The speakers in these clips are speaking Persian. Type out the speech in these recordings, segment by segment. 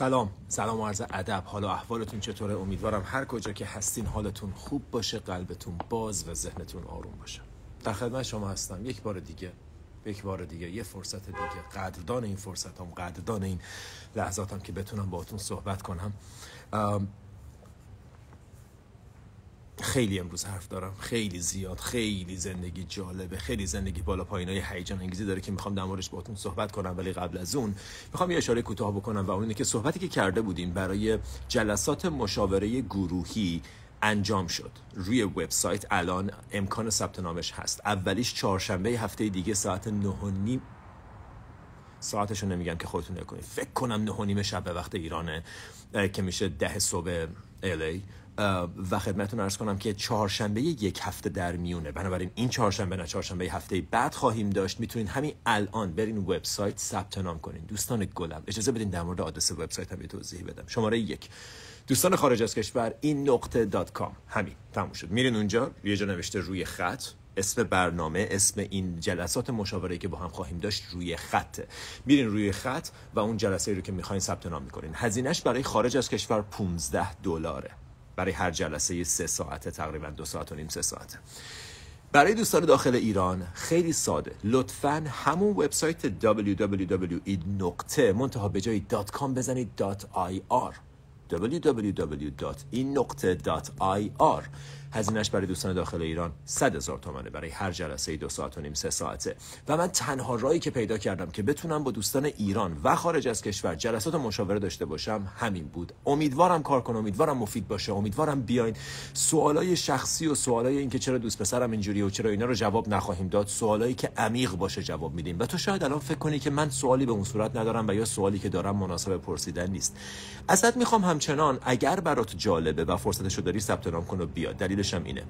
سلام. سلام و عرض ادب. حال و احوالتون چطوره؟ امیدوارم هر کجا که هستین حالتون خوب باشه قلبتون باز و ذهنتون آروم باشه. در خدمت شما هستم. یک بار دیگه یک بار دیگه یه فرصت دیگه. قدردان این فرصت هم قدردان این لحظاتم که بتونم باهاتون صحبت کنم. خیلی امروز حرف دارم. خیلی زیاد خیلی زندگی جالبه. خیلی زندگی بالا های هیجان انگیزی داره که می‌خوام در موردش باهاتون صحبت کنم ولی قبل از اون می‌خوام یه اشاره کوتاه بکنم و اون اینه که صحبتی که کرده بودیم برای جلسات مشاوره گروهی انجام شد. روی وبسایت الان امکان ثبت نامش هست. اولیش چهارشنبه هفته دیگه ساعت 9 نیم. ساعتشو نمیگم که خودتون نکنید. فکر کنم نه نیم شب به وقت ایرانه که میشه ده صبح الی و خدمتتون ارز کنم که چهارشنبه یک هفته در میونه. بنابراین این چهارشنبه نه چهارشنبه هفته بعد خواهیم داشت. می‌تونین همین الان برین وبسایت ثبت نام کنین. دوستان گلم اجازه بدین در مورد آدرس وبسایت هم توضیح بدم. شماره یک. دوستان خارج از کشور این نقطه دات کام. همین تموم شد. میرین اونجا یه جا نوشته روی خط. اسم برنامه اسم این جلسات مشاوره که با هم خواهیم داشت روی خط. میرین روی خط و اون جلسه رو که می‌خواین ثبت نام می‌کنین. هزینهش برای خارج از کشور 15 دلاره. برای هر جلسه سه ساعته تقریبا دو ساعت و نیم سه ساعته برای دوستان داخل ایران خیلی ساده. لطفا همون وبسایت www نقطه منتها به جای .com بزنید .ir www.in.ir هزینهش برای دوستان داخل ایران 100 هزار تومنه برای هر جلسه دو ساعت و نیم سه ساعته. و من تنها رایی که پیدا کردم که بتونم با دوستان ایران و خارج از کشور جلسات مشاوره داشته باشم همین بود. امیدوارم کار کنه امیدوارم مفید باشه امیدوارم بیاین. سوالای شخصی و سوالای اینکه چرا دوست پسرم اینجوری و چرا اینا رو جواب نخواهیم داد سوالایی که عمیق باشه جواب میدیم. و تو شاید الان فکر کنی که من سوالی به اون صورت ندارم و یا سوالی که دارم مناسب پرسیدن نیست. ازت می‌خوام همچنان اگر برات جالبه و فرصتشو داری ثبت نام کن و بیا دلیل دلیلش اینه.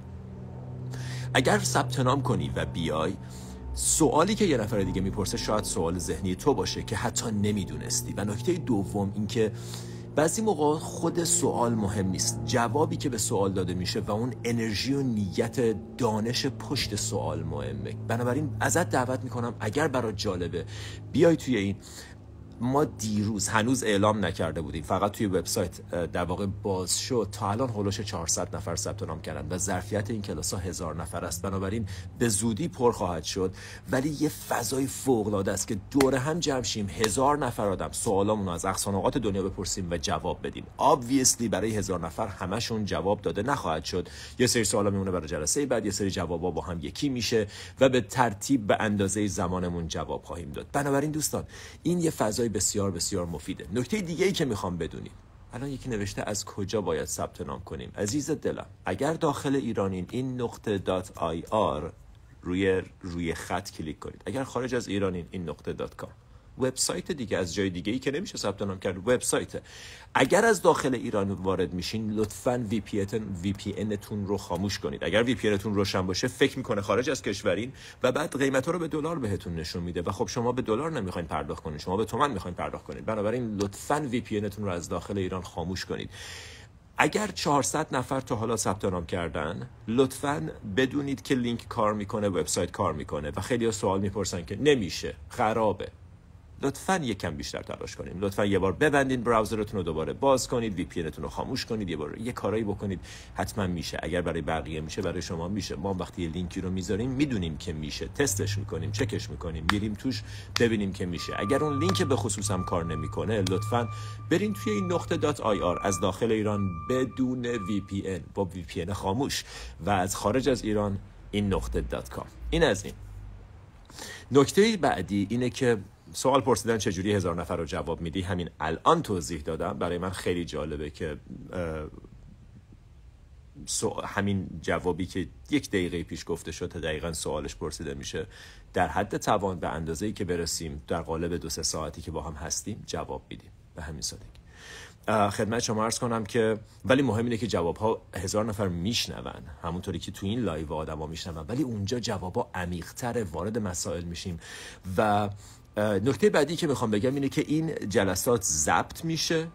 اگر ثبت نام کنی و بیای سوالی که یه نفر دیگه می‌پرسه شاید سوال ذهنی تو باشه که حتی نمی‌دونستی. و نکته دوم اینکه بعضی موقع خود سوال مهم نیست. جوابی که به سوال داده میشه و اون انرژی و نیت دانش پشت سوال مهمه. بنابراین ازت دعوت می‌کنم اگر برات جالبه بیای توی این ما دیروز هنوز اعلام نکرده بودیم. فقط توی وبسایت در واقع باز شد. تا الان هولوش 400 نفر ثبت نام کردن و ظرفیت این کلاس ها هزار نفر است. بنابراین به زودی پر خواهد شد. ولی یه فضای فوق العاده است که دور هم جمع شیم هزار نفر آدم سوالامون از اقصا دنیا بپرسیم و جواب بدیم obviously برای هزار نفر همشون جواب داده نخواهد شد. یه سری سوالا میمونه برای جلسه بعد یه سری جوابا با هم یکی میشه و به ترتیب به اندازه زمانمون جواب خواهیم داد. بنابراین دوستان این یه فضای بسیار بسیار مفیده. نکته دیگه ای که می‌خوام بدونیم. الان یکی نوشته از کجا باید ثبت نام کنیم. عزیز دلم اگر داخل ایرانین این نقطه dot IR روی روی خط کلیک کنید. اگر خارج از ایرانین این نقطه dot com. وبسایت دیگه از جای دیگه ای که نمیشه ثبت نام کرد وبسایت. اگر از داخل ایران وارد میشین لطفا V PN تون رو خاموش کنید. اگر VPN تون روشن باشه فکر می‌کنه خارج از کشورین و بعد قیمت رو به دلار بهتون نشون میده. و خب شما به دلار نمی‌خواین پرداخت کنید شما به تومن می‌خواین پرداخت کنید. بنابراین لطفا VPN تون رو از داخل ایران خاموش کنید. اگر 400 نفر تا حالا ثبت نام کردن لطفا بدونید که لینک کار می‌کنه وبسایت کار می‌کنه. و خیلی سوال می‌پرسن که نمیشه. خرابه. لطفا یک کم بیشتر تلاش کنید. لطفا یه بار ببندین browser تون رو دوباره باز کنید VPN رو خاموش کنید یه بار یه کارایی بکنید. حتما میشه. اگر برای بقیه میشه برای شما میشه. ما وقتی لینکی رو می‌ذاریم می‌دونیم که میشه. تستش می‌کنیم چکش می‌کنیم میریم توش ببینیم که میشه. اگر اون لینک به خصوص هم کار نمی‌کنه لطفا برین توی این نقطه. dot IR از داخل ایران بدون وی پی با وی پی خاموش و از خارج از ایران این نقطه. dot com این از این. نکته بعدی اینه که سوال پرسیدن چجوری هزار نفر رو جواب میدی؟ همین الان توضیح دادم. برای من خیلی جالبه که همین جوابی که یک دقیقه پیش گفته شد دقیقا سوالش پرسیده میشه. در حد توان به اندازه ای که برسیم در قالب دو سه ساعتی که با هم هستیم جواب میدیم. به همین سادگی. خدمت شما عرض کنم که ولی مهم اینه که جواب ها هزار نفر میشنون. همونطوری که تو این live آدما میشنون. ولی اونجا جواب ها عمیقتر وارد مسائل میشیم. و نکته بعدی که می‌خوام بگم اینه که این جلسات ضبط میشه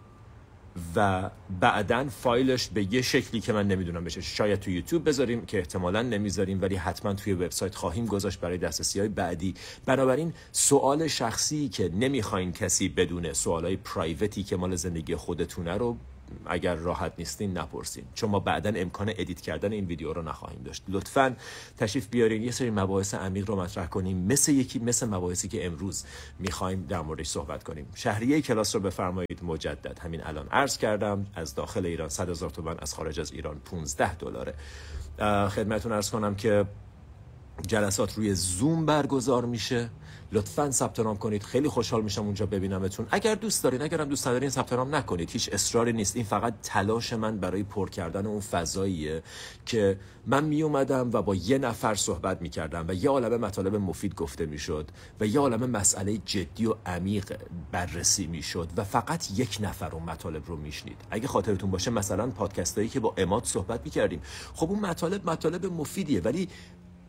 و بعدا فایلش به یه شکلی که من نمی‌دونم بشه. شاید تو یوتیوب بذاریم که احتمالا نمی‌ذاریم ولی حتما توی وبسایت خواهیم گذاشت برای دسترسی های بعدی. بنابراین سوال شخصی که نمی‌خواین کسی بدونه سوالای private ی که مال زندگی خودتونه رو اگر راحت نیستین نپرسین. چون ما بعدا امکان edit کردن این ویدیو رو نخواهیم داشت. لطفا تشریف بیارین. یه سری مباحث عمیق رو مطرح کنیم. مثل یکی مثل مباحثی که امروز می‌خوایم در موردش صحبت کنیم. شهریه کلاس رو بفرمایید مجدد. همین الان عرض کردم. از داخل ایران 100 هزار تومان از خارج از ایران 15 دلاره. خدمتتون عرض کنم که جلسات روی زوم برگزار میشه. لطفا ثبت نام کنید. خیلی خوشحال میشم اونجا ببینمتون. اگر دوست دارین اگرم دوست ندارین ثبت نام نکنید. هیچ اصراری نیست. این فقط تلاش من برای پر کردن اون فضاییه که من می اومدم و با یه نفر صحبت می کردم و یه عالمه مطالب مفید گفته می‌شد و یه عالمه مسئله جدی و عمیق بررسی می‌شد و فقط یک نفر اون مطالب رو میشنید. اگه خاطرتون باشه مثلا پادکست هایی که با اماد صحبت می کردیم خب اون مطالب مطالب مفیدیه ولی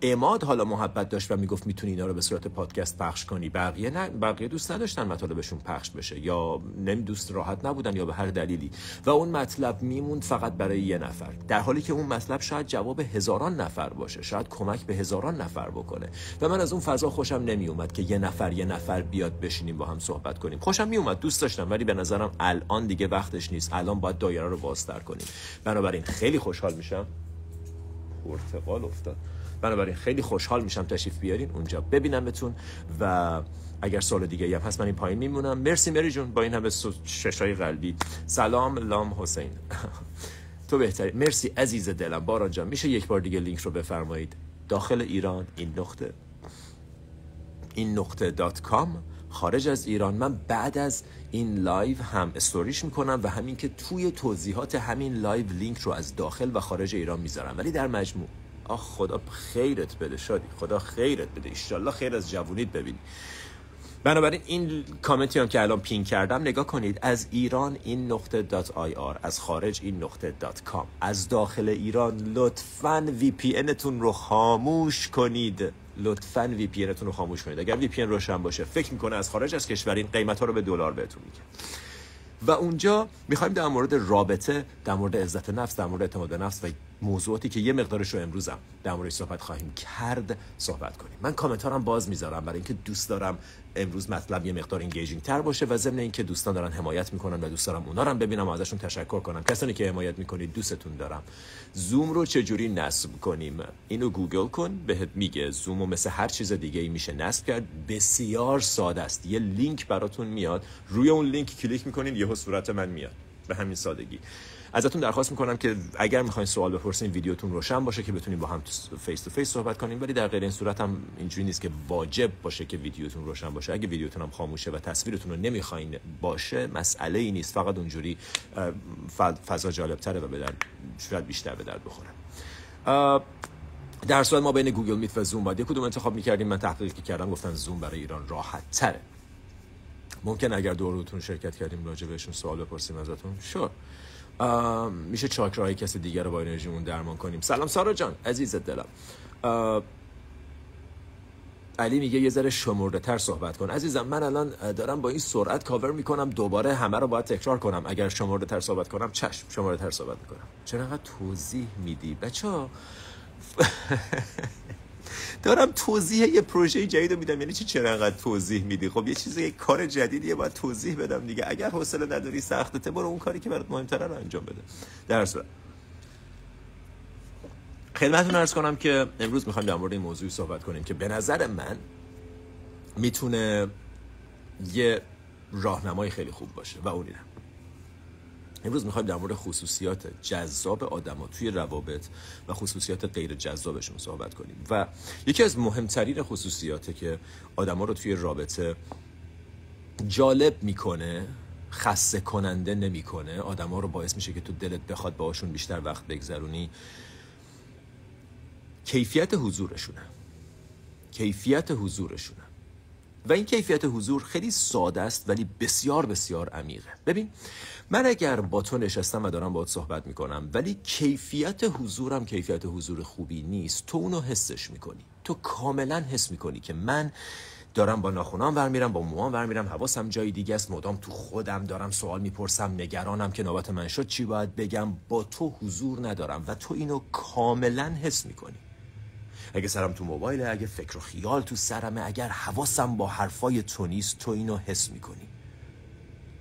اماد حالا محبت داشت و می‌گفت می‌تونی اینا رو به صورت پادکست پخش کنی. بقیه نه بقیه دوست نداشتن مطالبشون پخش بشه یا نمی دوست راحت نبودن یا به هر دلیلی. و اون مطلب میموند فقط برای یه نفر. در حالی که اون مطلب شاید جواب هزاران نفر باشه شاید کمک به هزاران نفر بکنه. و من از اون فضا خوشم نمیومد که یه نفر یه نفر بیاد بشینیم با هم صحبت کنیم. خوشم میومد دوست داشتم ولی به نظرم الان دیگه وقتش نیست. الان باید دایره رو بازتر کنیم. بنابراین خیلی خوشحال میشم. پرتقال افتاد. بنابراین خیلی خوشحال میشم تشریف بیارین اونجا ببینمتون و اگر سوال دیگه هم هست من این پایین میمونم. مرسی مری جون با این همه ششای قلبی. سلام لام حسین. تو بهتری. مرسی عزیز دلم. باران جان میشه یک بار دیگه لینک رو بفرمایید؟ داخل ایران این نقطه. این نقطه dot com خارج از ایران. من بعد از این live هم استوریش می‌کنم و همین که توی توضیحات همین live لینک رو از داخل و خارج ایران می‌ذارم. ولی در مجموع آخ خدا خیرت بده شادی خدا خیرت بده. ایشالله خیر از جوونیت ببینی. بنابراین این کامنتی هم که الان pin کردم نگاه کنید از ایران این نقطه dot IR از خارج این نقطه dot com. از داخل ایران لطفا VPN تون رو خاموش کنید. لطفا VPN تون رو خاموش کنید. اگر VPN روشن باشه فکر می‌کنه از خارج از کشور این قیمت ها رو به دلار بهتون میگه. و اونجا می‌خوایم در مورد رابطه در مورد عزت نفس در مورد اعتماد به نفس و موضوعاتی که یه مقدارش رو امروزم در موردش صحبت خواهیم کرد صحبت کنیم. من کامنتارم باز می‌ذارم. برای اینکه دوست دارم امروز مطلب یه مقدار engaging تر باشه و ضمن اینکه دوستان دارن حمایت می‌کنن و دوست دارم اونا رو ببینم و ازشون تشکر کنم. کسانی که حمایت می‌کنید دوستتون دارم. زوم رو چجوری نصب کنیم؟ اینو گوگل کن. بهت میگه زوم و مثل هر چیز دیگه ای میشه نصب کرد. بسیار ساده است. یه لینک براتون میاد. روی اون لینک کلیک می‌کنین یهو صورت من میاد. به همین سادگی. ازتون درخواست می‌کنم که اگر می‌خواین سوال بپرسین ویدیوتون روشن باشه که بتونیم با هم face to face صحبت کنیم. ولی در غیر این صورت هم اینجوری نیست که واجب باشه که ویدیوتون روشن باشه. اگه ویدیوتون هم خاموشه و تصویرتون رو نمی‌خواین باشه مسئله ای نیست. فقط اونجوری فضا جالب تره و به شاید بیشتر به درد بخوره. در صورت ما بین گوگل میت و زوم باید. کدوم انتخاب می‌کردیم. من تحقیقی کردم گفتن زوم برای ایران راحت تره ممکن اگر دورتون شرکت کردیم راجع بهشون سوال بپرسیم ازتون. شور. میشه چاکراهای کسی دیگر رو با انرژیمون درمان کنیم. سلام سارا جان عزیز دلم. علی میگه یه ذره شمرده تر صحبت کن. عزیزم من الان دارم با این سرعت کاور می‌کنم دوباره همه رو باید تکرار کنم. اگر شمرده تر صحبت کنم چشم شمرده تر صحبت می‌کنم. چرا توضیح میدی؟ بچه دارم توضیح یه پروژه جدید میدم. یعنی چی چرا انقدر توضیح میدی؟ خب یه چیزی یه کار جدیدیه باید توضیح بدم دیگه. اگر حوصله نداری سختته برو اون کاری که برات مهمتره رو انجام بده. در خدمتتون ارز کنم که امروز می‌خوایم در مورد این موضوع صحبت کنیم که به نظر من می‌تونه یه راهنمای خیلی خوب باشه و اون امروز می‌خوایم در مورد خصوصیات جذاب آدما توی روابط و خصوصیات غیر جذابشون صحبت کنیم. و یکی از مهمترین خصوصیاته که آدما رو توی رابطه جالب می‌کنه خسته کننده نمی‌کنه آدما رو باعث میشه که تو دلت بخواد باهاشون بیشتر وقت بگذرونی کیفیت حضورشونه. کیفیت حضورشونه. و این کیفیت حضور خیلی ساده است ولی بسیار بسیار عمیقه. ببین من اگر با تو نشستم و دارم باید صحبت می‌کنم ولی کیفیت حضورم کیفیت حضور خوبی نیست تو اونو حسش می‌کنی. تو کاملا حس می‌کنی که من دارم با ناخونام ور میرم با موام ور میرم حواسم جای دیگه است مدام تو خودم دارم سوال می‌پرسم نگرانم که نوبت من شد چی باید بگم؟ با تو حضور ندارم و تو اینو کاملا حس می‌کنی. اگه سرم تو موبایل اگه فکر و خیال تو سرمه اگر حواسم با حرفای تو نیست تو اینو حس می‌کنی.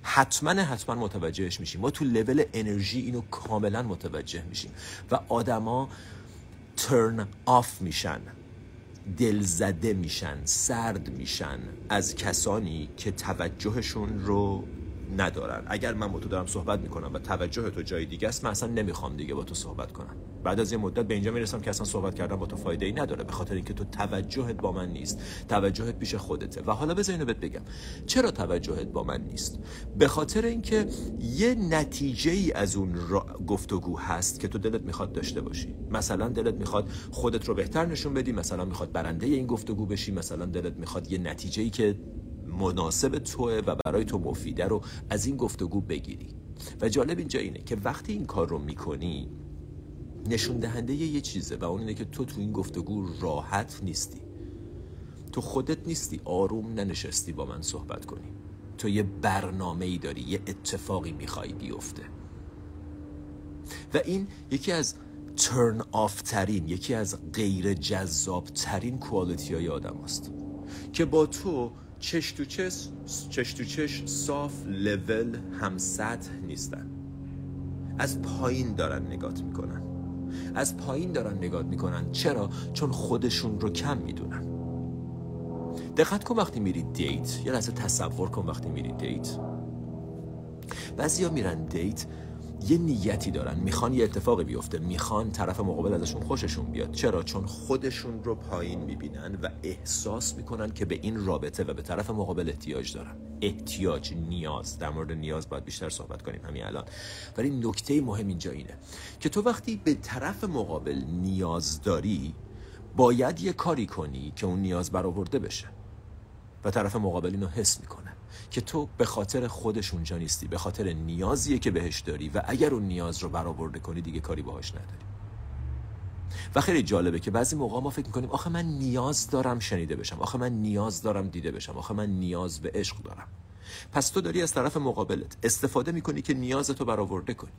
حتما حتما متوجهش میشیم. ما تو لول انرژی اینو کاملا متوجه میشیم. و آدما ترن آف میشن. دلزده میشن سرد میشن از کسانی که توجهشون رو ندارن. اگر من با تو دارم صحبت می‌کنم و توجه تو جای دیگه است من اصلا نمی‌خوام دیگه با تو صحبت کنم. بعد از یه مدت به اینجا می‌رسم که اصلا صحبت کردن با تو فایده ای نداره به خاطر اینکه تو توجهت با من نیست. توجهت پیش خودته. و حالا بذار اینو بهت بگم. چرا توجهت با من نیست؟ به خاطر اینکه یه نتیجه ای از اون گفتگو هست که تو دلت می‌خواد داشته باشی. مثلا دلت می‌خواد خودت رو بهتر نشون بدی مثلا می‌خواد برنده این گفتگو بشی مثلا دلت می‌خواد یه نتیجه ای که مناسب توه و برای تو مفیده رو از این گفتگو بگیری. و جالب اینجا اینه که وقتی این کار رو می‌کنی نشون دهنده یه چیزه و اون اینه که تو تو این گفتگو راحت نیستی. تو خودت نیستی آروم ننشستی با من صحبت کنی. تو یه برنامه ای داری یه اتفاقی می‌خوای بیفته. و این یکی از ترن آف ترین یکی از غیر جذاب ترین کوالیتی های آدم است که با تو چش تو چش چش تو چش صاف لول هم سطح نیستن. از پایین دارن نگات می‌کنن. از پایین دارن نگات می‌کنن. چرا؟ چون خودشون رو کم می‌دونن. دقت کن وقتی میری دیت. یه لحظه تصور کن وقتی میری دیت. بعضی میرن دیت یه نیتی دارن. می‌خوان یه اتفاقی بیفته. می‌خوان طرف مقابل ازشون خوششون بیاد. چرا؟ چون خودشون رو پایین می‌بینن و احساس می‌کنن که به این رابطه و به طرف مقابل احتیاج دارن. احتیاج نیاز. در مورد نیاز باید بیشتر صحبت کنیم. همین الان. ولی نکته مهم اینجا اینه که تو وقتی به طرف مقابل نیاز داری باید یه کاری کنی که اون نیاز برآورده بشه. و طرف مقابل اینو حس می‌کنه. که تو به خاطر خودش اونجا نیستی به خاطر نیازیه که بهش داری و اگر اون نیاز رو برآورده کنی دیگه کاری باهاش نداری. و خیلی جالبه که بعضی موقع ما فکر می‌کنیم آخه من نیاز دارم شنیده بشم آخه من نیاز دارم دیده بشم آخه من نیاز به عشق دارم. پس تو داری از طرف مقابلت استفاده می‌کنی که نیاز تو برآورده کنی.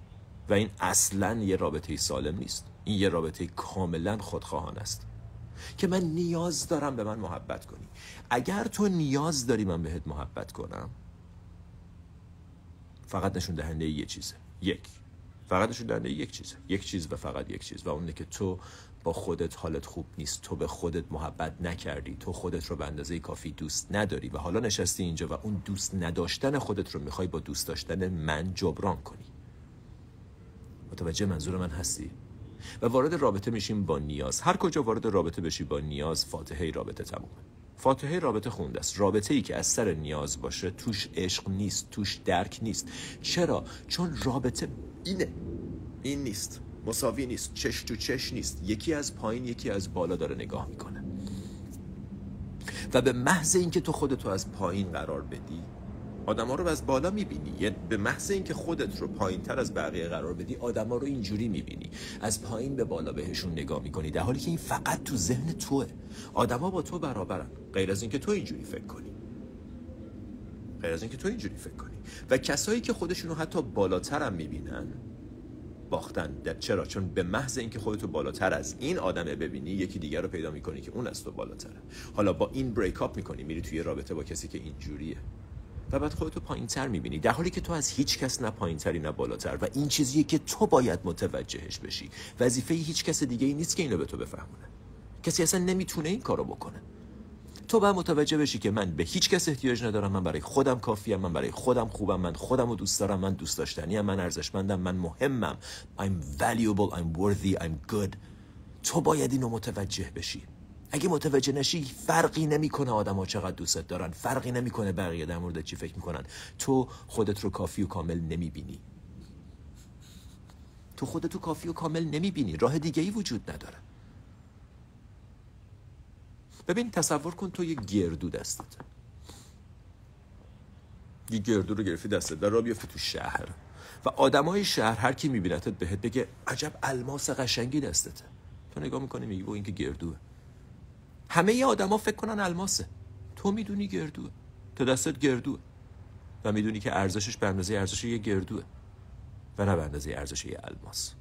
و این اصلا یه رابطه سالم نیست. این یه رابطه کاملا خودخواهان است. که من نیاز دارم به من محبت کنی. اگر تو نیاز داری من بهت محبت کنم فقط نشون دهنده یه چیزه. یک. فقط نشون دهنده یک چیزه. یک چیز و فقط یک چیز. و اونه که تو با خودت حالت خوب نیست. تو به خودت محبت نکردی. تو خودت رو به اندازه کافی دوست نداری. و حالا نشستی اینجا و اون دوست نداشتن خودت رو می‌خوای با دوست داشتن من جبران کنی. متوجه منظور من هستی؟ و وارد رابطه میشیم با نیاز. هر کجا وارد رابطه بشی با نیاز فاتحه رابطه تمومه. فاتحه رابطه خونده است. رابطه ای که از سر نیاز باشه توش عشق نیست توش درک نیست. چرا؟ چون رابطه اینه. این نیست. مساوی نیست. چش تو چش نیست. یکی از پایین یکی از بالا داره نگاه می‌کنه. و به محض اینکه تو خودتو از پایین قرار بدی آدما رو از بالا می‌بینی. یه به محض اینکه خودت رو پایین تر از بقیه قرار بدی آدما رو اینجوری می‌بینی. از پایین به بالا بهشون نگاه می‌کنی در حالی که این فقط تو ذهن توه. آدما با تو برابرن. غیر از اینکه تو اینجوری فکر کنی. غیر از اینکه تو اینجوری فکر کنی. و کسایی که خودشونو حتی بالاتر هم می‌بینن باختن. چرا؟ چون به محض اینکه خودتو بالاتر از این آدمه ببینی یکی دیگر رو پیدا می‌کنی که اون از تو بالاتره. حالا با این بریک اپ می‌کنی میری توی رابطه با کسی که اینجوریه. و بعد خودتو پایین تر می‌بینی. در حالی که تو از هیچ کس نه پایین تری نه بالاتر و این چیزیه که تو باید متوجهش بشی. وظیفه هیچ کس دیگه ای نیست که اینو به تو بفهمونه. کسی اصلا نمی‌تونه این کارو بکنه. تو باید متوجه بشی که من به هیچ کس احتیاج ندارم. من برای خودم کافیم من برای خودم خوبم من خودم رو دوست دارم من دوست داشتنیم من ارزشمندم من مهمم. I'm valuable I'm worthy I'm good. تو باید اینو متوجه بشی. اگه متوجه نشی فرقی نمی‌کنه آدم‌ها چقدر دوستت دارن فرقی نمی‌کنه بقیه در مورد چی فکر می‌کنن. تو خودت رو کافی و کامل نمی‌بینی. تو خودت رو کافی و کامل نمی‌بینی. راه دیگه ای وجود نداره. ببین تصور کن تو یه گردو دستت. یه گردو رو گرفتی دستت و را بیفتی تو شهر. و آدمای شهر هر کی میبینتت بهت بگه عجب الماس قشنگی دستته. تو نگاه می‌کنی میگی این که گردوه. همه آدما فکر کنن الماسه. تو می‌دونی گردوه. تو دستت گردوه. و می‌دونی که ارزشش به اندازه ارزش یه گردوه. و نه به اندازه ارزش یه الماس.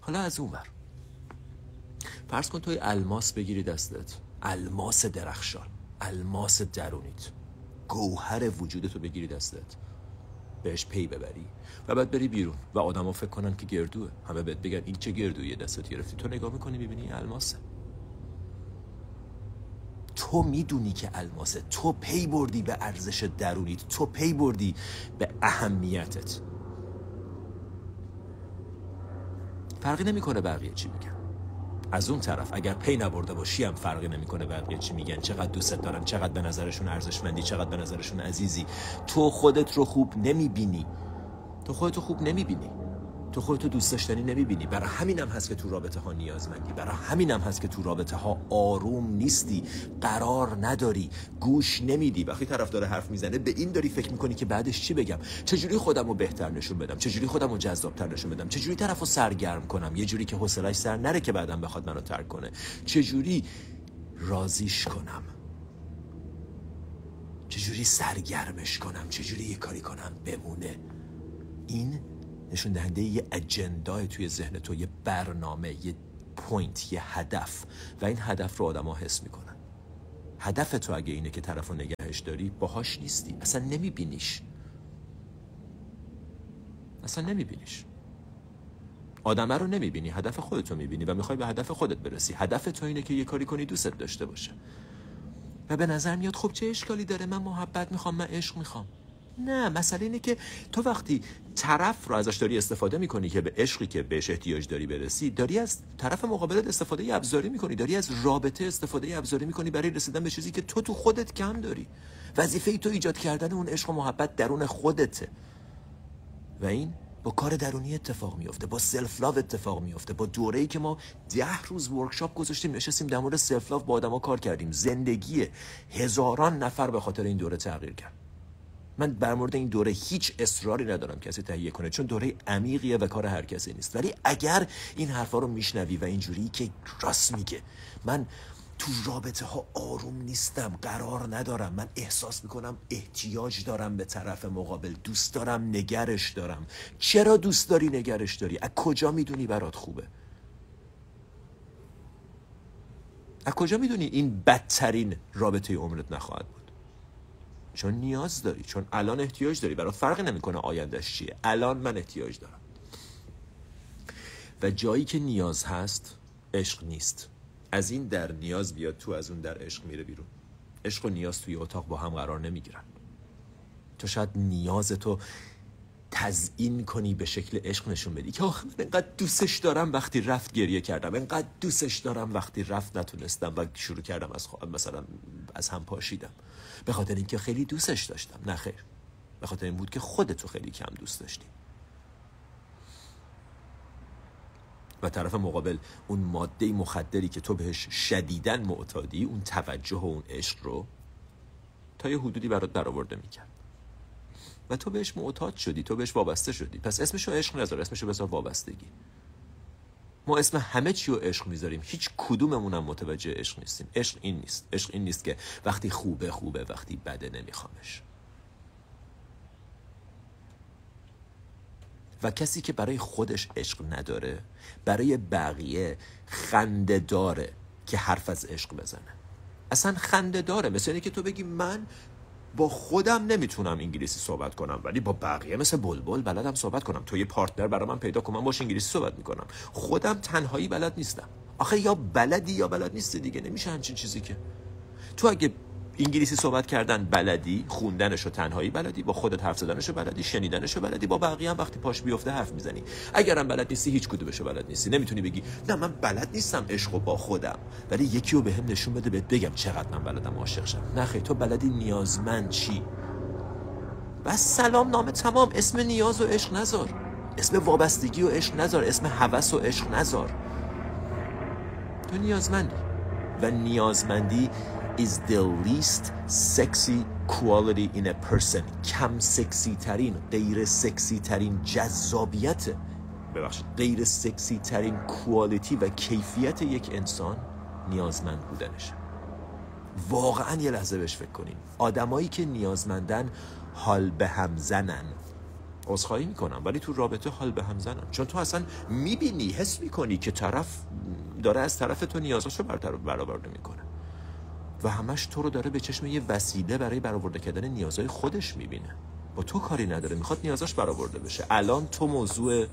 حالا از اون ور. فرض کن توی الماس بگیری دستت. الماس درخشان. الماس درونیت. گوهر وجودتو بگیری دستت. بهش پی ببری. و بعد بری بیرون. و آدما فکر کنن که گردوه. همه بهت بگن این چه گردویه دستت گرفتی. تو نگاه می‌کنی می‌بینی الماسه. تو می‌دونی که الماسه تو پی بردی به ارزش درونیت تو پی بردی به اهمیتت. فرقی نمی‌کنه بقیه چی میگن. از اون طرف اگر پی نبرده باشی هم فرقی نمی‌کنه بقیه چی میگن. چقدر دوستت دارن چقدر به نظرشون ارزشمندی چقدر به نظرشون عزیزی. تو خودت رو خوب نمی‌بینی. تو خودت رو خوب نمی‌بینی. تو خودتو دوست داشتنی نمی‌بینی. برای همینم هست که تو رابطه ها نیازمندی. برای همینم هست که تو رابطه ها آروم نیستی. قرار نداری. گوش نمیدی. وقتی طرف داره حرف می‌زنه به این داری فکر می‌کنی که بعدش چی بگم؟ چجوری خودم رو بهتر نشون بدم؟ چجوری خودم رو جذابتر نشون بدم؟ چجوری طرف رو سرگرم کنم؟ یه جوری که حوصلش سر نره که بعدم بخواد منو ترک کنه. چجوری راضیش کنم؟ چجوری سرگرمش کنم؟ چجوری یه کاری کنم بمونه؟ این نشون دهنده یه agenda ی توی ذهن تو یه برنامه یه point یه هدف. و این هدف رو آدما حس می‌کنن. هدف تو اگه اینه که طرف رو نگهش داری باهاش نیستی. اصلا نمیبینیش. اصلا نمیبینیش. آدمه رو نمی‌بینی هدف خودتو می‌بینی و می‌خوای به هدف خودت برسی. هدف تو اینه که یه کاری کنی دوستت داشته باشه. و به نظر میاد خب چه اشکالی داره؟ من محبت می‌خوام من عشق می‌خوام. نه مسئله اینه که تو وقتی طرف رو ازش داری استفاده می‌کنی که به عشقی که بهش احتیاج داری برسی داری از طرف مقابلت استفاده ابزاری می‌کنی داری از رابطه استفاده ابزاری می‌کنی برای رسیدن به چیزی که تو تو خودت کم داری. وظیفه تو ایجاد کردن اون عشق و محبت درون خودته. و این با کار درونی اتفاق میفته با self love اتفاق میفته با دوره‌ای که ما ده روز workshop گذاشتیم نشستیم در مورد self love با آدما کار کردیم. زندگی هزاران نفر به خاطر این دوره تغییر کرد. من بر مورد این دوره هیچ اصراری ندارم کسی تهیه کنه چون دوره عمیقیه و کار هر کسی نیست. ولی اگر این حرفا رو میشنوی و اینجوری که راست میگه من تو رابطه ها آروم نیستم قرار ندارم. من احساس می‌کنم احتیاج دارم به طرف مقابل دوست دارم نگهش دارم. چرا دوست داری نگرش داری؟ از کجا می‌دونی برات خوبه؟ از کجا می‌دونی این بدترین رابطه عمرت نخواهد بود؟ چون نیاز داری چون الان احتیاج داری. برای فرقی نمی‌کنه آیندهش چیه. الان من احتیاج دارم. و جایی که نیاز هست عشق نیست. از این در نیاز بیاد تو از اون در عشق میره بیرون. عشق و نیاز توی اتاق با هم قرار نمی‌گیرن. تو شاید نیاز تو تزیین کنی به شکل عشق نشون بدی. که آخه من انقدر دوستش دارم وقتی رفت گریه کردم. انقدر دوستش دارم وقتی رفت نتونستم و شروع کردم از مثلا از هم پاشیدم. به خاطر اینکه خیلی دوستش داشتم. نه خیر. به خاطر این بود که خودتو خیلی کم دوست داشتی. و طرف مقابل اون ماده مخدری که تو بهش شدیدن معتادی اون توجه و اون عشق رو تا یه حدودی برات برآورده می‌کرد. و تو بهش معتاد شدی تو بهش وابسته شدی. پس اسمشو عشق نذار اسمشو بذار وابستگی. ما اسم همه چی رو عشق می‌ذاریم. هیچ کدوممون هم متوجه عشق نیستیم. عشق این نیست. عشق این نیست که وقتی خوبه خوبه وقتی بده نمیخوامش. و کسی که برای خودش عشق نداره برای بقیه خنده داره که حرف از عشق بزنه. اصلا خنده داره. مثل اینه که تو بگی من با خودم نمی‌تونم انگلیسی صحبت کنم ولی با بقیه مثل بلبل بلدم صحبت کنم. تو یه پارتنر برای من پیدا کنم باش انگلیسی صحبت می‌کنم. خودم تنهایی بلد نیستم. آخه یا بلدی یا بلد نیستی دیگه نمیشه همچین چیزی که. تو اگه انگلیسی صحبت کردن بلدی خوندنشو تنهایی بلدی با خودت حرف زدنشو بلدی شنیدنشو بلدی با بقیه هم وقتی پاش بیفته حرف می‌زنی. اگرم بلد نیستی هیچ کدومشو بلد نیستی. نمی‌تونی بگی نه من بلد نیستم عشق با خودم ولی یکی رو بهم نشون بده بهت بگم چقدر من بلدم عاشق شم. نه تو بلدی نیازمند چی؟ بس سلام نامه تمام. اسم نیاز و عشق نذار. اسم وابستگی و عشق نذار. اسم هوس و عشق نذار. تو نیازمندی. و نیازمندی is the least sexy quality in a person. کم سکسی ترین غیر سکسی ترین جذابیت. ببخشید. غیر سکسی ترین کوالیتی و کیفیت یک انسان نیازمند بودنشه. واقعا یه لحظه بهش فکر کنین. آدمایی که نیازمندن حال به هم زنن. عذرخواهی می‌کنم ولی تو رابطه حال به هم زنن. چون تو اصلا می‌بینی حس می‌کنی که طرف داره از طرف تو نیازاشو برآورده می‌کنه. و همش تو رو داره به چشم یه وسیله برای برآورده کردن نیازهای خودش می‌بینه. با تو کاری نداره می‌خواد نیازاش برآورده بشه. الان تو موضوع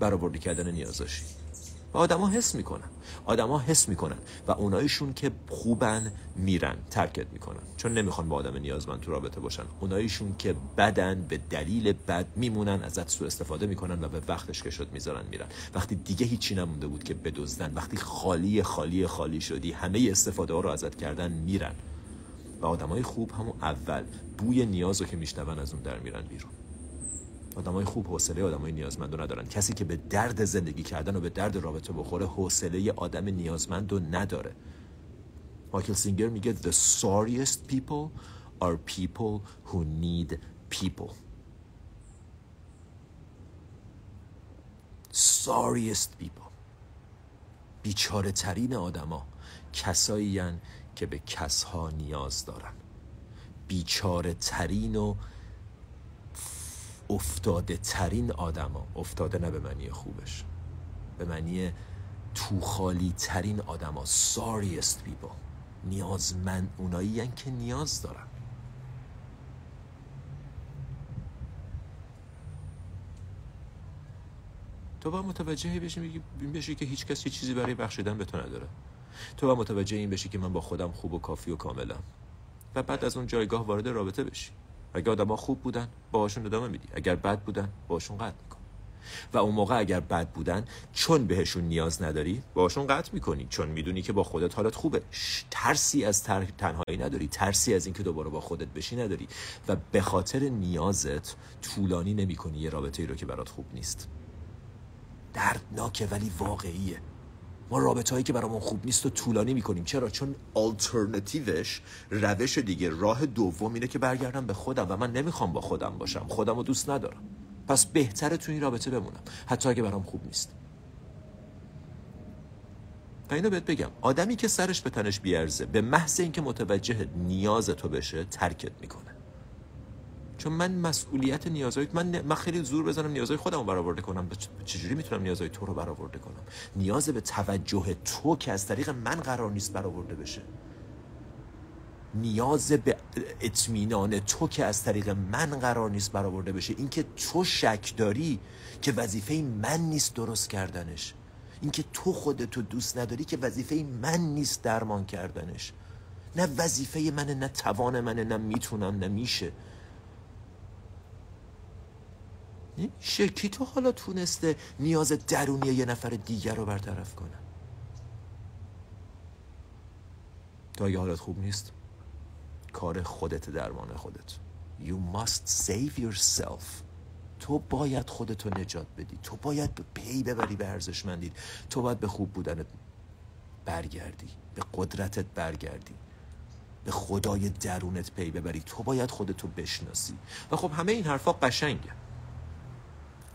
برآورده کردن نیازاشی. و آدما حس می‌کنن. آدما حس می‌کنن و اونایشون که خوبن میرن ترکت می‌کنن. چون نمی‌خوان با آدم نیازمند تو رابطه باشن. اونایشون که بدن به دلیل بد میمونن ازت سوء استفاده می‌کنن و به وقتش که شد می‌ذارن میرن. وقتی دیگه هیچی نمونده بود که بدزدن وقتی خالی خالی خالی شدی همه استفاده ها رو ازت کردن میرن. و آدمای خوب همون اول بوی نیازو که میشنون از اون در میرن بیرون. آدمای خوب حوصله آدمای نیازمند رو ندارن. کسی که به درد زندگی کردن و به درد رابطه بخوره حوصله آدم نیازمند رو نداره. مایکل سینگر میگه the sorriest people are people who need people. Sorriest people. بیچاره ترین آدما کسایی که به کسها نیاز دارن. بیچاره ترین و افتاده ترین آدما. افتاده نه به معنی خوبش. به معنی تو خالی ترین آدما. Sorriest people. نیازمند اونایی که نیاز دارن. تو با متوجه بشی بشی که هیچ کسی چیزی برای بخشیدن به تو نداره. تو با متوجه این بشی که من با خودم خوب و کافی و کاملم. و بعد از اون جایگاه وارد رابطه بشی. اگر آدما خوب بودن باهاشون ادامه میدی. اگر بد بودن باهاشون قطع می‌کنی. و اون موقع اگر بد بودن چون بهشون نیاز نداری باهاشون قطع می‌کنی. چون می‌دونی که با خودت حالت خوبه. ترسی از تر... تنهایی نداری. ترسی از اینکه دوباره با خودت بشی نداری. و به خاطر نیازت طولانی نمی‌کنی یه رابطه ای رو که برات خوب نیست. دردناکه ولی واقعیه. ما رابطه هایی که برامون خوب نیست و طولانی می‌کنیم. چرا؟ چون آلترنتیوش روش دیگه راه دوم اینه که برگردم به خودم و من نمی‌خوام با خودم باشم. خودم رو دوست ندارم. پس بهتره تو این رابطه بمونم. حتی اگه برام خوب نیست. و اینو بهت بگم. آدمی که سرش به تنش بیارزه به محض اینکه متوجه نیاز تو بشه ترکت می‌کنه. چون من مسئولیت نیازهای من من خیلی زور بزنم نیازهای خودم رو برآورده کنم. چجوری می‌تونم نیازهای تو رو برآورده کنم؟ نیاز به توجه تو که از طریق من قرار نیست برآورده بشه. نیاز به اطمینان تو که از طریق من قرار نیست برآورده بشه. اینکه تو شک داری که وظیفه من نیست درست کردنش. اینکه تو خودتو دوست نداری که وظیفه من نیست درمان کردنش. نه وظیفه منه نه توان منه نه می‌تونم نه میشه. شکی تو حالا تونسته نیاز درونی یه نفر دیگر رو برطرف کنه. تا اگه حالت خوب نیست کار خودت درمان خودت. You must save yourself. تو باید خودتو نجات بدی. تو باید به پی ببری به ارزشمندی تو باید به خوب بودنت برگردی. به قدرتت برگردی. به خدای درونت پی ببری. تو باید خودتو بشناسی. و خب همه این حرفا قشنگه.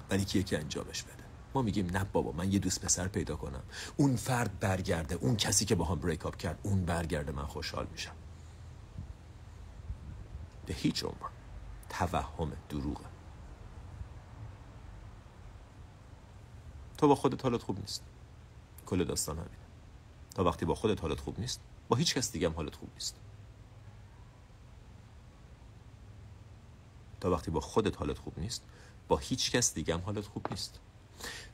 ولی که انجامش بده. ما میگیم نه بابا من یه دوست پسر پیدا کنم. اون فرد برگرده اون کسی که با هم بریک اپ کرد اون برگرده من خوشحال میشم. به هیچ عنوان. توهم دروغه تو با خودت حالت خوب نیست. کل داستان همینه. تا وقتی با خودت حالت خوب نیست با هیچ کس دیگه هم حالت خوب نیست. تا وقتی با خودت حالت خوب نیست با هیچ کس دیگه هم حالت خوب نیست.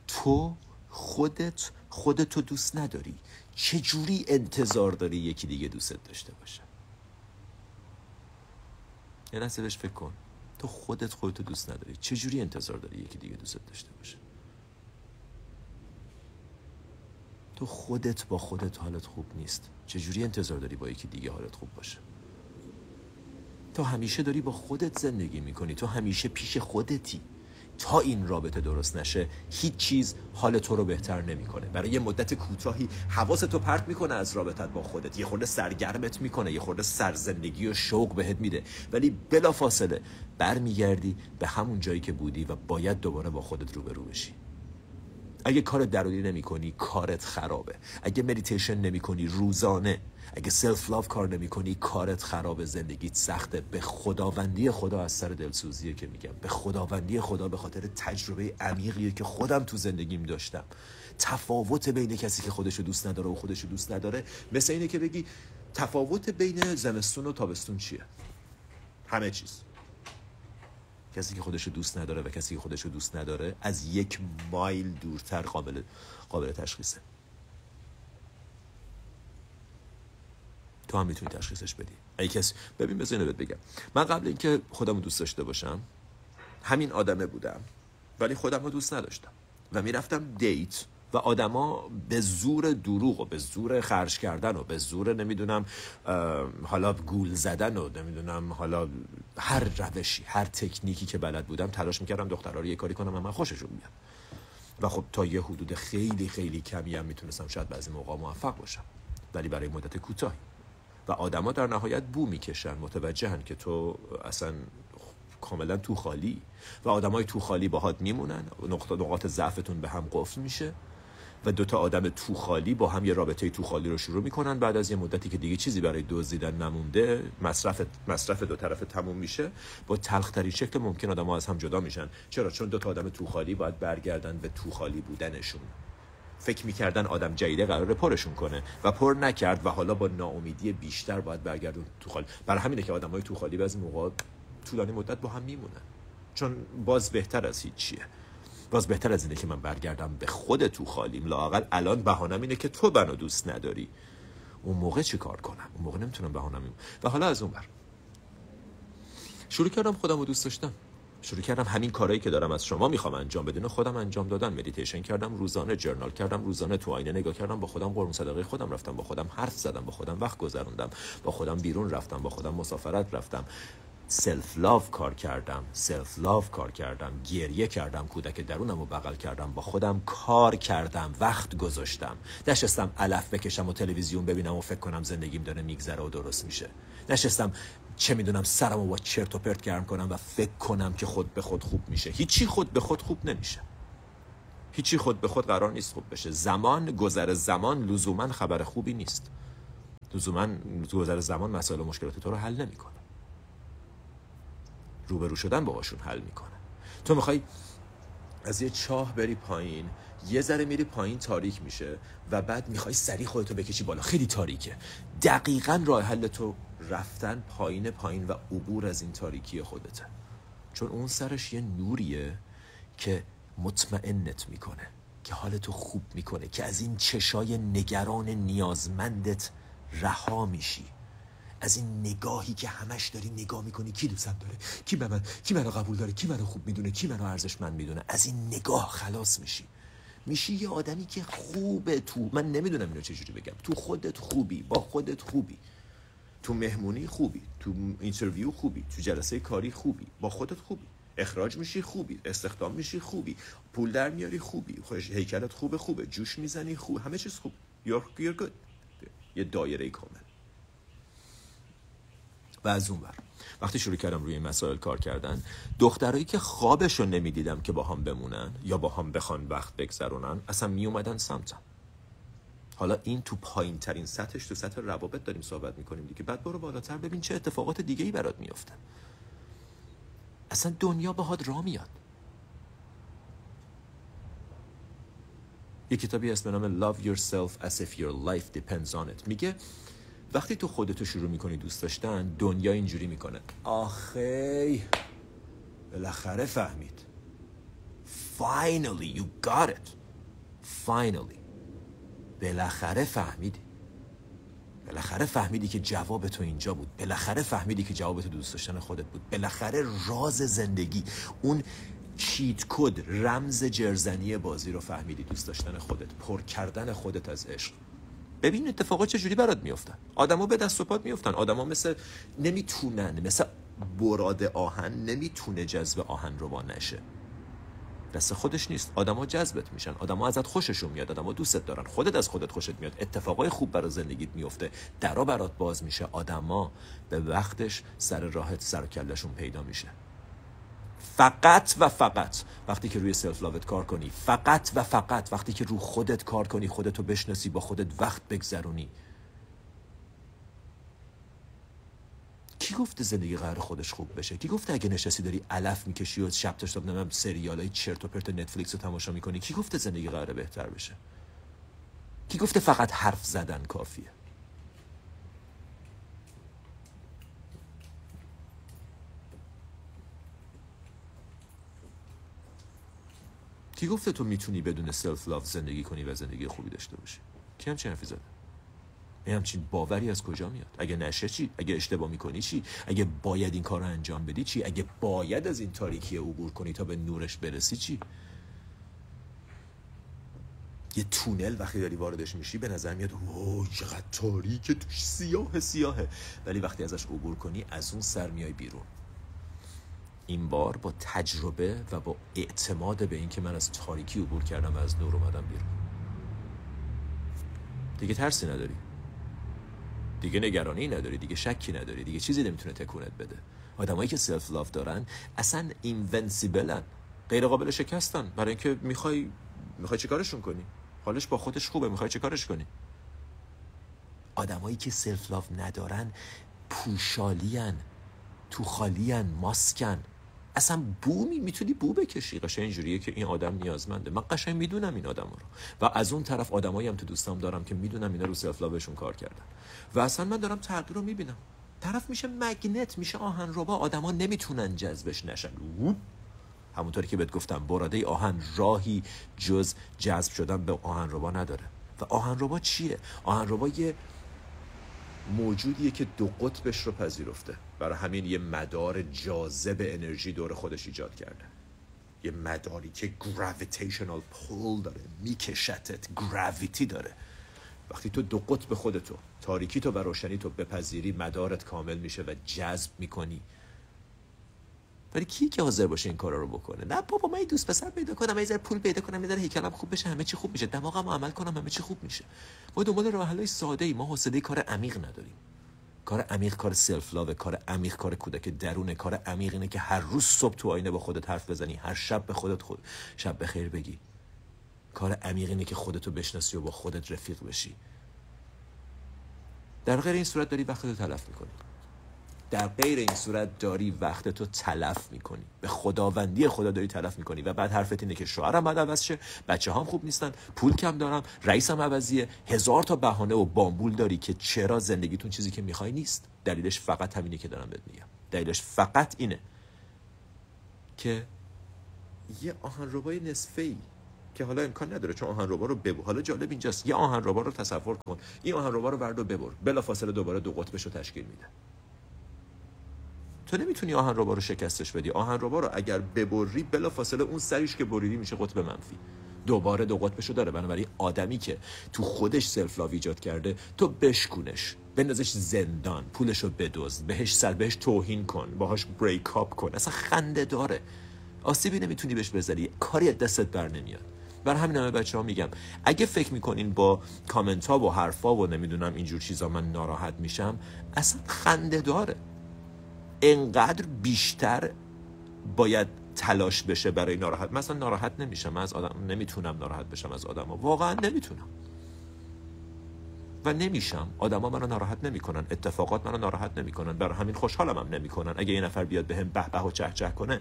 تو خودت خودتو دوست نداری. چه جوری انتظار داری یکی دیگه دوستت داشته باشه؟ یه لحظه بهش فکر کن. تو خودت خودتو دوست نداری. چه جوری انتظار داری یکی دیگه دوستت داشته باشه؟ تو خودت با خودت حالت خوب نیست. چه جوری انتظار داری با یکی دیگه حالت خوب باشه؟ تو همیشه داری با خودت زندگی می‌کنی. تو همیشه پیش خودتی. تا این رابطه درست نشه هیچ چیز حال تو رو بهتر نمی‌کنه. برای یه مدت کوتاهی حواس تو پرت می‌کنه از رابطت با خودت. یه خورده سرگرمت می‌کنه یه خورده سرزندگی و شوق بهت میده. ولی بلافاصله برمیگردی به همون جایی که بودی و باید دوباره با خودت روبرو بشی. اگه کار درونی نمی کنی کارت خرابه. اگه مدیتیشن نمی کنی روزانه اگه self love کار نمی کنی کارت خراب زندگیت سخته. به خداوندی خدا از سر دلسوزیه که میگم. به خداوندی خدا به خاطر تجربه عمیقیه که خودم تو زندگیم داشتم. تفاوت بین کسی که خودشو دوست نداره و خودشو دوست نداره مثل اینه که بگی تفاوت بین زمستون و تابستون چیه؟ همه چیز. کسی که خودشو دوست نداره و کسی که خودشو دوست نداره از یک مایل دورتر قابل قابل تشخیصه. تو هم می‌تونی تشخیصش بدی. ای کسی ببین بذار اینو بگم. من قبل اینکه خودم دوست داشته باشم همین آدمه بودم ولی خودم رو دوست نداشتم. و می‌رفتم دیت و آدما به زور دروغ و به زور خرج کردن و به زور نمی‌دونم حالا گول زدن و نمی‌دونم حالا هر روشی هر تکنیکی که بلد بودم تلاش می‌کردم دخترها رو یه کاری کنم و من خوششون بیاد و خب تا یه حدود خیلی خیلی کمی هم می‌تونستم شاید بعضی موقع موفق باشم. ولی برای مدت کوتاهی. و آدما در نهایت بو می‌کشن متوجهن که تو اصلا کاملا تو خالی و آدمای تو خالی باهات میمونن. نقطه نقاط ضعفتون به هم قفل میشه و دوتا آدم تو خالی با هم یه رابطه تو خالی رو شروع می‌کنن. بعد از یه مدتی که دیگه چیزی برای دزدیدن نمونده مصرف مصرف دو طرف تموم میشه. با تلخترین شکل ممکن آدم ها از هم جدا میشن. چرا؟ چون دوتا آدم تو خالی باید برگردن به تو خالی بودنشون. فکر می‌کردن آدم جدیده قرار پرشون کنه و پر نکرد و حالا با ناامیدی بیشتر باید برگردون تو خالی برای همینه که آدمای تو خالی بعضی موقع طولانی مدت با هم میمونن. چون باز بهتر از هیچ چیه. باز بهتر از اینه که من برگردم به خود تو خالیم. لاقل الان بهانم اینه که تو منو دوست نداری. اون موقع چی کار کنم؟ اون موقع نمی‌تونم بهانم و حالا از اون بر شروع کردم خودم رو دوست داشتم. شروع کردم همین کارهایی که دارم از شما می‌خوام انجام بدین. خودم انجام دادن مدیتیشن کردم روزانه جرنال کردم روزانه تو آینه نگاه کردم با خودم قرون صدقه خودم رفتم با خودم حرف زدم با خودم وقت گذروندم با خودم بیرون رفتم با خودم مسافرت رفتم. self love کار کردم self love کار کردم گریه کردم کودک درونم رو بغل کردم با خودم کار کردم وقت گذاشتم. نشستم علف بکشم و تلویزیون ببینم و فکر کنم زندگیم داره میگذره و درست میشه. نشستم چه می‌دونم سرم رو با چرت و پرت گرم کنم و فکر کنم که خود به خود خوب میشه. هیچی خود به خود خوب نمیشه. هیچی خود به خود قرار نیست خوب بشه. زمان گذر زمان لزوما خبر خوبی نیست. لزوما گذر زمان مسائل و مشکلات تو رو حل نمی‌کنه. روبرو شدن باهاشون حل می‌کنه. تو می‌خوای از یه چاه بری پایین یه ذره میری پایین تاریک میشه و بعد می‌خوای سریع خودتو بکشی بالا. خیلی تاریکه. دقیقا راه حل تو رفتن پایین پایین و عبور از این تاریکی خودته. چون اون سرش یه نوریه که مطمئنت می‌کنه که حالتو خوب می‌کنه که از این چشای نگران نیازمندت رها میشی. از این نگاهی که همش داری نگاه می‌کنی کی دوستم داره؟ کی به من کی منو قبول داره؟ کی منو خوب می‌دونه؟ کی منو ارزشمند می‌دونه؟ از این نگاه خلاص میشی. میشی یه آدمی که خوبه تو من نمی‌دونم اینو چجوری بگم. تو خودت خوبی با خودت خوبی. تو مهمونی خوبی تو interview خوبی تو جلسه کاری خوبی با خودت خوبی اخراج میشی خوبی استخدام میشی خوبی پول در میاری خوبی خوش هیکلت خوبه خوبه جوش می‌زنی خوب همه چیز خوب. You're, good. یه دایره کامل. و از اون بر وقتی شروع کردم روی مسائل کار کردن دخترایی که خوابشون نمی‌دیدم که با هم بمونن یا با هم بخوان وقت بگذرونن اصلا می اومدن سمتم. حالا این تو پایین ترین سطحش تو سطح روابط داریم صحبت می‌کنیم دیگه. بعد برو بالاتر ببین چه اتفاقات دیگه ای برات میفته اصلا دنیا باهات را میاد. یه کتابی اسم نام Love Yourself as if your life depends on it. میگه وقتی تو خودتو شروع می‌کنی دوست داشتن دنیا اینجوری می‌کنه. آخی بالاخره فهمید. Finally you got it. Finally. بالاخره فهمیدی. بالاخره فهمیدی که جواب تو اینجا بود. بالاخره فهمیدی که جواب تو دوست داشتن خودت بود. بالاخره راز زندگی اون چیت کد رمز جرزنی بازی رو فهمیدی دوست داشتن خودت. پر کردن خودت از عشق. ببین اتفاقات چجوری برات میفتن آدما به دست و پات میفتن آدما مثل نمی‌تونن مثل براد آهن نمی‌تونه جذب آهن رو با نشه. دست خودش نیست. آدما جذبت میشن. آدما ازت خوششون میاد. آدما دوستت دارن. خودت از خودت خوشت میاد. اتفاقای خوب برای زندگیت میفته. درا برات باز میشه. آدما به وقتش سر راحت سر کلشون پیدا میشه. فقط و فقط وقتی که روی self love ت کار کنی فقط و فقط وقتی که رو خودت کار کنی خودتو بشناسی با خودت وقت بگذرونی. کی گفته زندگی قرار خودش خوب بشه؟ کی گفته اگه نشستی داری علف می‌کشی و شب تا شب نمی‌دونم سریال های چرت و پرت نتفلیکس رو تماشا می‌کنی کی گفته زندگی قرار بهتر بشه؟ کی گفته فقط حرف زدن کافیه؟ کی گفته تو می‌تونی بدون self love زندگی کنی و زندگی خوبی داشته باشی؟ کی هم چه حرفی زده؟ این همچین باوری از کجا میاد؟ اگه نشه چی؟ اگه اشتباه می‌کنی چی؟ اگه باید این کار رو انجام بدی چی؟ اگه باید از این تاریکی عبور کنی تا به نورش برسی چی؟ یه تونل وقتی داری واردش میشی به نظر میاد اوه چقدر تاریکه توش سیاه سیاهه. ولی وقتی ازش عبور کنی از اون سر میای بیرون. این بار با تجربه و با اعتماد به اینکه من از تاریکی عبور کردم و از نور اومدم بیرون. دیگه ترسی نداری؟ دیگه نگرانی نداری دیگه شکی نداری دیگه چیزی نمی‌تونه تکونت بده. آدمایی که self love دارن اصلا invincible ن غیر قابل شکستن برای اینکه می‌خوای می‌خوای چیکارشون کنی؟ حالش با خودش خوبه می‌خوای چیکارش کنی؟ آدمایی که self love ندارن پوشالین توخالین ماسکن اصلا بو می می‌تونی بو بکشی. قشنگ اینجوریه که این آدم نیازمنده. من قشنگ می‌دونم این آدم رو. و از اون طرف آدمایی هم تو دوستام دارم که می‌دونم اینا رو self love شون کار کردن. و اصلا من دارم تغییر رو می‌بینم. طرف میشه magnet میشه آهن ربا آدما نمی‌تونن جذبش نشن. همونطوری که بهت گفتم براده آهن راهی جز جذب شدن به آهن ربا نداره و آهن ربا چیه آهن ربا یه موجودیه که دو قطبش رو پذیرفته. برای همین یه مدار جاذب انرژی دور خودش ایجاد کرده. یه مداری که گراویتیشنال پول داره میکشتت گراویتی داره. وقتی تو دو قطب خودتو تاریکی تو و روشنی تو بپذیری مدارت کامل میشه و جذب می‌کنی. ولی کی که حاضر باشه این کارا رو بکنه؟ نه بابا من دوست پسر پیدا کنم یه پول پیدا کنم یه هیکلم خوب بشه همه چی خوب میشه. دماغم عمل کنم همه چی خوب میشه. ما دنبال راه حلای ساده ای ما حوصله کار عمیق نداریم. کار عمیق کار سلف لاو کار عمیق کار کودک درون کار عمیق اینه که هر روز صبح تو آینه با خودت حرف بزنی. هر شب به خودت خود شب به خیر بگی. کار عمیق اینه که خودتو بشناسی و با خودت رفیق بشی. در غیر این صورت داری وقتتو تلف می‌کنی. در غیر این صورت داری وقت تو تلف می‌کنی. به خداوندی خدا داری تلف می‌کنی و بعد حرفت اینه که شوهرم بعد عوض شه بچه هم خوب نیستن پول کم دارم رئیسم عوضیه. هزار تا بهانه و بامبول داری که چرا زندگیتون چیزی که می‌خوای نیست. دلیلش فقط همینه که دارم بهت میگم. دلیلش فقط اینه که یه آهنربای نصفه ای که حالا امکان نداره چون آهنربا رو ببر. حالا جالب اینجاست. یه آهنربا رو تصور کن. این آهنربا رو ورد و ببر. بلافاصله دوباره دو قطبش رو تشکیل میده. تو نمی‌تونی آهن رو شکستش بدی. آهن رو اگر ببری بلافاصله اون سریش که بریدی میشه قطب منفی. دوباره دو قطبشو داره. بنابراین آدمی که تو خودش self love ایجاد کرده تو بشکونش. بندازش زندان. پولشو بدزد. بهش سر بهش توهین کن. باهاش break up کن. اصلا خنده داره. آسیبی نمی‌تونی بهش بزنی کاری دستت بر نمیاد. بر همین همه بچه ها میگم اگه فکر می‌کنین با کامنت ها و حرفا و نمی‌دونم اینجور چیزا من ناراحت میشم اصلا خنده داره. انقدر بیشتر باید تلاش بشه برای ناراحت. مثلا ناراحت نمیشم از آدم نمی‌تونم ناراحت بشم از آدم ها. واقعا نمی‌تونم. و نمیشم. آدما منو ناراحت نمی‌کنن. اتفاقات منو ناراحت نمی‌کنن. برای همین خوشحالم هم نمی‌کنن. اگه یه نفر بیاد بهم به به و چه چه کنه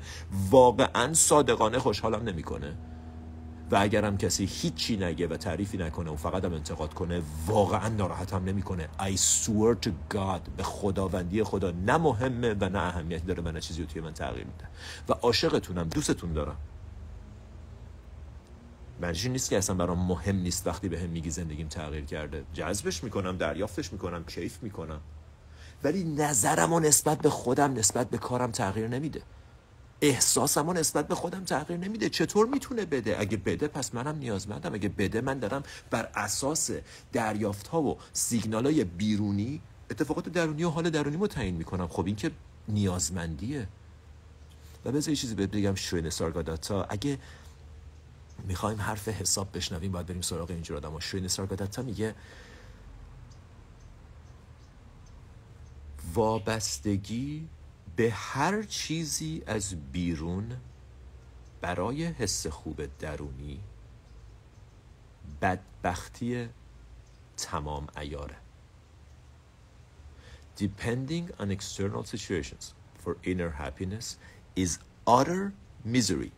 واقعا صادقانه خوشحالم نمی‌کنه. و اگرم کسی هیچی نگه و تعریفی نکنه و فقط هم انتقاد کنه واقعا ناراحتم نمی‌کنه. I swear to God به خداوندی خدا نه مهمه و نه اهمیتی داره من چیزی رو توی من تغییر میده. و عاشقتونم دوستتون دارم. معنیش نیست که اصلا برام مهم نیست وقتی به هم میگی زندگیم تغییر کرده. جذبش می‌کنم دریافتش می‌کنم کیف می‌کنم. ولی نظرم و نسبت به خودم نسبت به کارم تغییر نمیده. احساسم و نسبت به خودم تغییر نمیده. چطور می‌تونه بده؟ اگه بده پس منم نیازمندم. اگه بده من دارم بر اساس دریافت ها و سیگنال های بیرونی اتفاقات درونی و حال درونی رو تعیین می‌کنم. خب این که نیازمندیه. و بذار یه چیزی بهت بگم شوین سارگاداتا. اگه می‌خوایم حرف حساب بشنویم باید بریم سراغ اینجور آدم ها شوین سارگاداتا میگه وابستگی به هر چیزی از بیرون برای حس خوب درونی بدبختی تمام ایاره depending on external situations for inner happiness is utter misery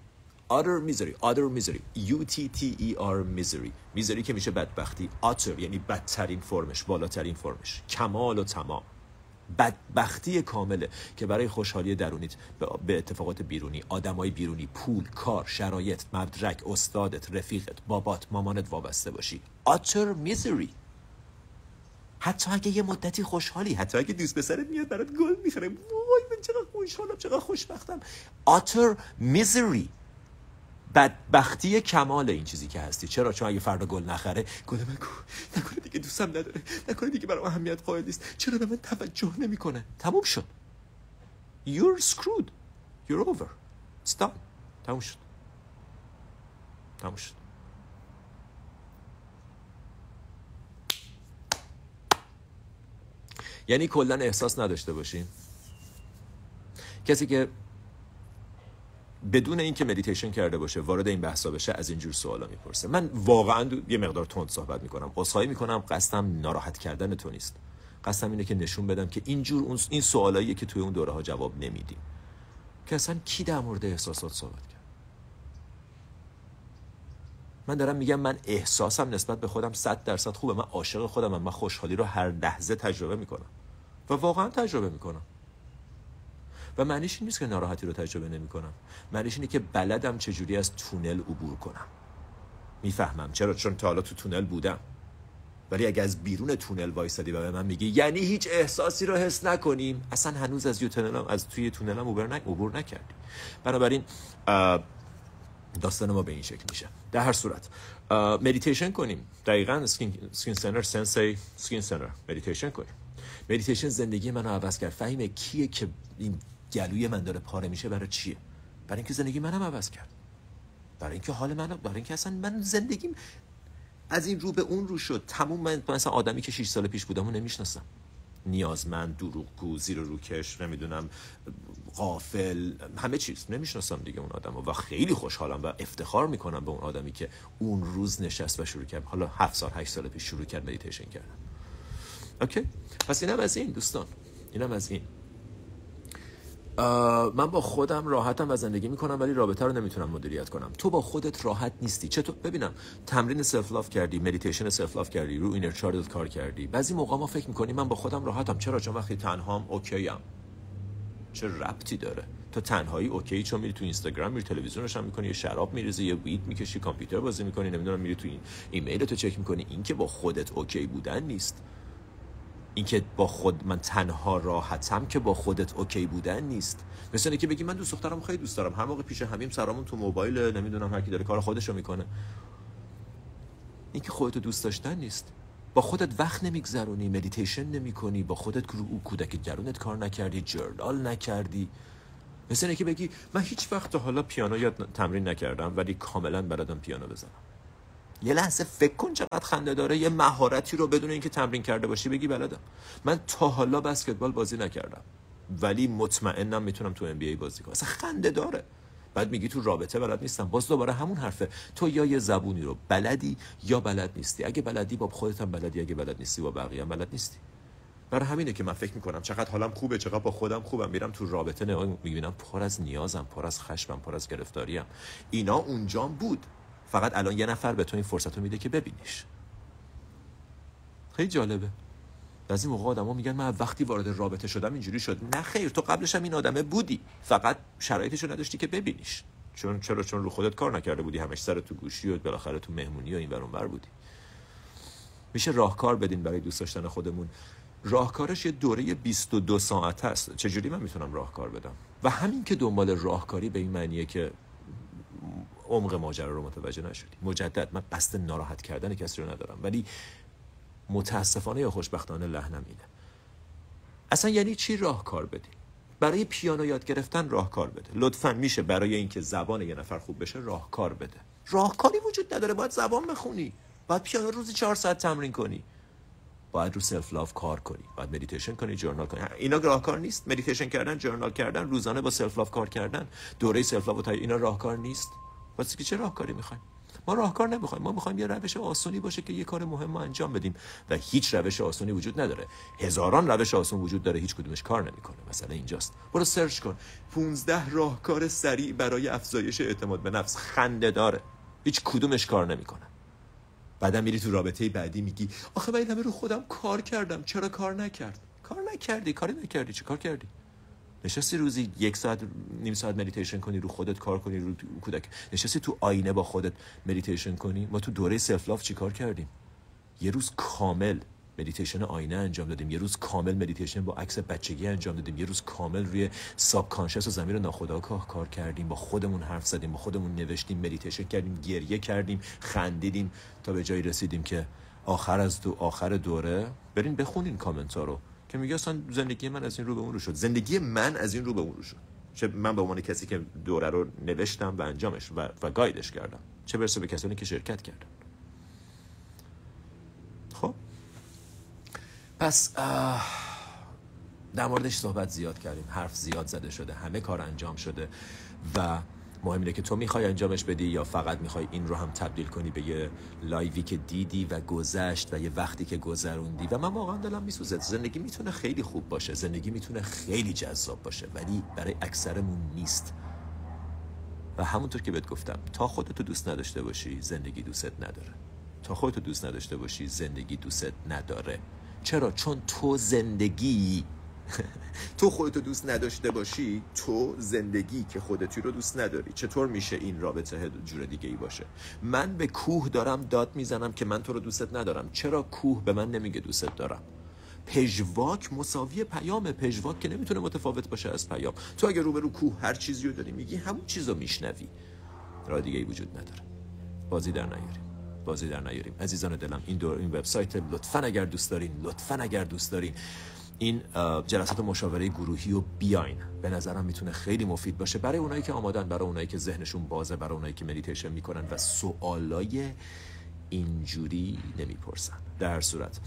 utter misery utter misery u t t e r misery misery که میشه بدبختی utter یعنی بدترین فرمش بالاترین فرمش کمال و تمام بدبختی کامله که برای خوشحالی درونیت به اتفاقات بیرونی آدمای بیرونی پول کار شرایط مدرک استادت رفیقت بابات مامانت وابسته باشی. Utter misery. حتی اگه یه مدتی خوشحالی حتی اگه دوست پسرت میاد برات گل می‌خره وای من چقدر خوشحالم چقدر خوشبختم. Utter misery. بدبختی کمال این چیزی که هستی. چرا؟ چون اگه فردا گل نخره گل من نکنه دیگه دوستم نداره. نکنه دیگه برام اهمیت قائل نیست. چرا به من توجه نمی‌کنه؟ تموم شد. You're screwed. You're over. It's تموم شد. تموم شد. یعنی کلا احساس نداشته باشیم کسی که بدون اینکه مدیتیشن کرده باشه وارد این بحثا بشه از اینجور سوالا می‌پرسه. من واقعا یه مقدار تند صحبت می‌کنم. عذرخواهی می‌کنم قصدم ناراحت کردن تو نیست. قصدم اینه که نشون بدم که اینجور اون این سوالاییه که توی اون دوره ها جواب نمیدیم. که اصلا کی در مورد احساسات صحبت کرد؟ من دارم میگم من احساسم نسبت به خودم 100 درصد خوبه. من عاشق خودم من خوشحالی رو هر لحظه تجربه می‌کنم. و واقعا تجربه می‌کنم. و معنیش این نیست که ناراحتی رو تجربه نمی کنم معنیش اینه که بلدم چجوری از تونل عبور کنم. می‌فهمم. چرا؟ چون تا حالا تو تونل بودم. ولی اگه از بیرون تونل وایسادی و به من میگی یعنی هیچ احساسی رو حس نکنیم؟ اصلا هنوز از تونل از توی تونل هم عبور, نکردیم بنابراین داستان ما به این شکل میشه. در هر صورت مدیتیشن کنیم. دقیقا سکین, سنر سنسی سکین سنر مدیتیشن کنیم. مدیتیشن زندگی منو عوض کرد. فهیم کیه که این گلوی من داره پاره میشه برای چیه؟ برای اینکه زندگی منم عوض کرد. برای اینکه حال من برای اینکه اصلا من زندگیم از این رو به اون رو شد. تموم من مثلا آدمی که 6 سال پیش بودم و نمی‌شناسم. نیازمند دروغگو زیر روکش نمی‌دونم غافل همه چیز. نمی‌شناسم دیگه اون آدم و خیلی خوشحالم و افتخار می‌کنم به اون آدمی که اون روز نشست و شروع کرد. حالا هفت سال هشت سال پیش شروع کرد مدیتیشن کردن. okay پس اینم از این دوستان. اینم از این. من با خودم راحتم و زندگی می‌کنم ولی رابطه رو نمی‌تونم مدیریت کنم. تو با خودت راحت نیستی. چطور ببینم تمرین self love کردی مدیتیشن self love کردی رو inner child کار کردی. بعضی موقع ما فکر می‌کنیم من با خودم راحتم. چرا؟ چون وقتی تنهام ام چه ربطی داره؟ تو تنهایی okay چون میری تو اینستاگرام میری تلویزیون روشن می‌کنی یه شراب میریزی یه weed می‌کشی کامپیوتر بازی می‌کنی نمی‌دونم میری تو ایمیل تو چک می‌کنی. این که با خودت okay بودن نیست. اینکه با خود من تنها راحتم که با خودت okay بودن نیست. مثل اینکه بگی من دوست دخترم خیلی دوست دارم. هر موقع پیش همیم سرامون تو موبایل نمی‌دونم هر کی داره کار خودشو می‌کنه. اینکه خودتو دوست داشتن نیست. با خودت وقت نمیگذرونی مدیتیشن نمی‌کنی. با خودت رو کودک درونت کار نکردی journal نکردی. مثل اینکه بگی من هیچ وقت حالا پیانو یاد تمرین نکردم ولی کاملا بلدم پیانو بزنم. یه لحظه فکر کن چقدر خنده داره یه مهارتی رو بدون اینکه تمرین کرده باشی بگی بلدم. من تا حالا بسکتبال بازی نکردم ولی مطمئنم می‌تونم تو ای بازی کنم. اصلا خنده داره. بعد میگی تو رابطه بلد نیستم. باز دوباره همون حرفه. تو یا یه زبونی رو بلدی یا بلد نیستی. اگه بلدی با خودت هم بلدی اگه بلد نیستی با بقیه هم بلد نیستی. برای همینه که من فکر می‌کنم چقدر حالم خوبه چقدر با خودم خوبم. میرم تو رابطه نه می‌بینم پر از نیازم پر از خشمم پر از گرفتاریم اینا اونجام بود. فقط الان یه نفر به تو این فرصت رو میده که ببینیش. خیلی جالبه. بعضی موقع آدما میگن من وقتی وارد رابطه شدم اینجوری شد. نه خیر تو قبلش هم این آدمه بودی. فقط شرایطش رو نداشتی که ببینیش. چون چرا؟ چون رو خودت کار نکرده بودی. همش سر تو گوشی و بالاخره تو مهمونی و این ور بودی. میشه راهکار بدین برای دوست داشتن خودمون. راهکارش یه دوره 22 ساعت است چجوری من می‌تونم راهکار بدم؟ و همین که دنبال راهکاری به این معنیه که عمق ماجرا رو متوجه نشدی. مجدد. من قصد ناراحت کردن کسی رو ندارم. ولی متاسفانه یا خوشبختانه لحنم اینه. اصلا یعنی چی راهکار بدی؟ برای پیانو یاد گرفتن راهکار بده. لطفا میشه برای اینکه زبان یه نفر خوب بشه راهکار بده. راهکاری وجود نداره. باید زبان بخونی. باید پیانو روزی چهار ساعت تمرین کنی. باید رو self love کار کنی. باید مدیتیشن کنی journal کنی. اینا راهکار نیست. مدیتیشن کردن journal کردن روزانه با self love کار کردن. دوره self love اینا راهکار نیست. واسه که چه راهکاری می‌خوایم؟ ما راهکار نمی‌خوایم. ما می‌خوایم یه روش آسونی باشه که یه کار مهم انجام بدیم و هیچ روش آسونی وجود نداره. هزاران روش آسون وجود داره هیچ کدومش کار نمی‌کنه. مثلا اینجاست. برو search کن. 15 راهکار سریع برای افزایش اعتماد به نفس. خنده داره. هیچ کدومش کار نمی‌کنه. بعدا میری تو رابطه بعدی میگی آخه من همه رو خودم کار کردم. چرا کار نکرد؟ کار نکردی. کاری نکردی. چه کار کردی؟ نشستی روزی یک ساعت نیم ساعت مدیتیشن کنی رو خودت کار کنی رو کودک. نشستی تو آینه با خودت مدیتیشن کنی. ما تو دوره self love چی کار کردیم؟ یه روز کامل مدیتیشن آینه انجام دادیم. یه روز کامل مدیتیشن با عکس بچگی انجام دادیم. یه روز کامل روی subconscious و ضمیر ناخودآگاه کار کردیم. با خودمون حرف زدیم با خودمون نوشتیم مدیتیشن کردیم گریه کردیم خندیدیم تا به جایی رسیدیم که آخر از دو آخر دوره. برین بخونین کامنت ها رو. که میگه اصلا زندگی من از این رو به اون رو شد. زندگی من از این رو به اون رو شد. چه من به عنوان کسی که دوره رو نوشتم و انجامش و, و guide ش کردم. چه برسه به کسانی که شرکت کردن. خب؟ پس در موردش صحبت زیاد کردیم. حرف زیاد زده شده. همه کار انجام شده. و مهم اینه که تو می‌خوای انجامش بدی یا فقط می‌خوای این رو هم تبدیل کنی به یه لایوی که دیدی و گذشت و یه وقتی که گذروندی؟ و من واقعا دلم میسوزه. زندگی می‌تونه خیلی خوب باشه. زندگی می‌تونه خیلی جذاب باشه ولی برای اکثرمون نیست. و همونطور که بهت گفتم تا خودتو دوست نداشته باشی زندگی دوست نداره. تا خودتو دوست نداشته باشی زندگی دوست نداره. چرا؟ چون تو زندگی تو خودتو دوست نداشته باشی تو زندگی که خودتی رو دوست نداری. چطور میشه این رابطه جور دیگه ای باشه؟ من به کوه دارم داد می‌زنم که من تو رو دوستت ندارم. چرا کوه به من نمیگه دوستت دارم؟ پژواک مساوی پیام. پژواک که نمی‌تونه متفاوت باشه از پیام. تو اگه روبرو کوه هر چیزی رو داری میگی همون چیز رو میشنوی. راه دیگه ای وجود نداره. بازی در نیاریم. بازی در نیاریم. عزیزان دلم این دور این وبسایت لطفا اگر دوست دارین لطفا اگر دوست دارین. این جلسات مشاوره گروهی رو بیاین. به نظرم می‌تونه خیلی مفید باشه. برای اونایی که آمادن برای اونایی که ذهنشون بازه برای اونایی که مدیتیشن می‌کنن و سوالای اینجوری نمی‌پرسن. در صورت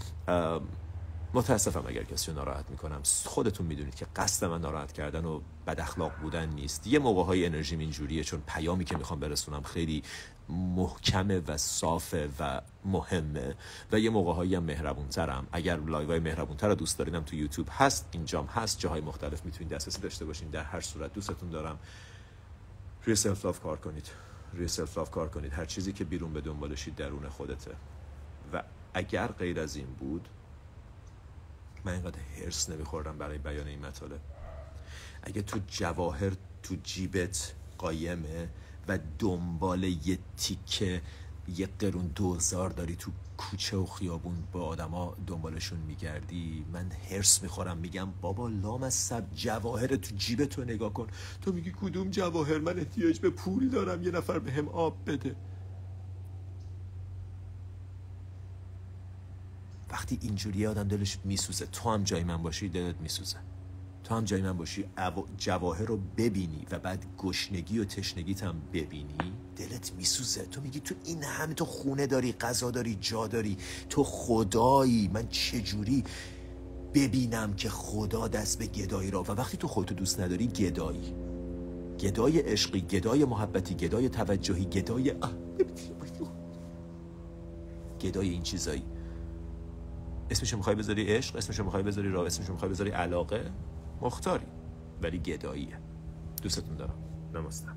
متاسفم اگر کسی رو ناراحت می‌کنم. خودتون می‌دونید که قصد من ناراحت کردن و بد اخلاق بودن نیست. یه موقع های انرژیم اینجوریه چون پیامی که می‌خوام برسونم خیلی محکمه و صافه و مهمه. و یه موقع هایی هم مهربون ترم اگر live های مهربون تر دوست دارینم تو یوتیوب هست اینجام هست. جاهای مختلف می‌تونید دسترسی داشته باشین. در هر صورت دوستتون دارم. روی self love کار کنید. روی self love کار کنید. هر چیزی که بیرون به دنبالشید درون خودته. و اگر غیر از این بود من اینقدر هرس نمیخوردم برای بیان این مطالب. اگه تو جواهر تو جیبت قایمه و دنبال یه تیکه یه قرون دوزار داری تو کوچه و خیابون با آدما دنبالشون میگردی. من هرس می‌خورم میگم بابا لام از سب جواهر تو جیب تو نگاه کن. تو میگی کدوم جواهر؟ من احتیاج به پول دارم یه نفر به هم آب بده. وقتی اینجوری آدم دلش میسوزه تو هم جای من باشی دلت میسوزه. تو هم جای من باشی جواهر رو ببینی و بعد گشنگی و تشنگیت هم ببینی. دلت میسوزه. تو میگی تو این همه تو خونه داری غذا داری جا داری. تو خدایی. من چجوری ببینم که خدا دست به گدایی را و وقتی تو خودتو دوست نداری گدایی. گدای عشقی گدای محبتی گدای توجهی گدای گدای این چیزایی. اسمشو می‌خوای بذاری عشق اسمشو می‌خوای بذاری راه اسمشو می‌خوای بذاری علاقه؟ مختاری. ولی گداییه. دوستتون دارم. نمستم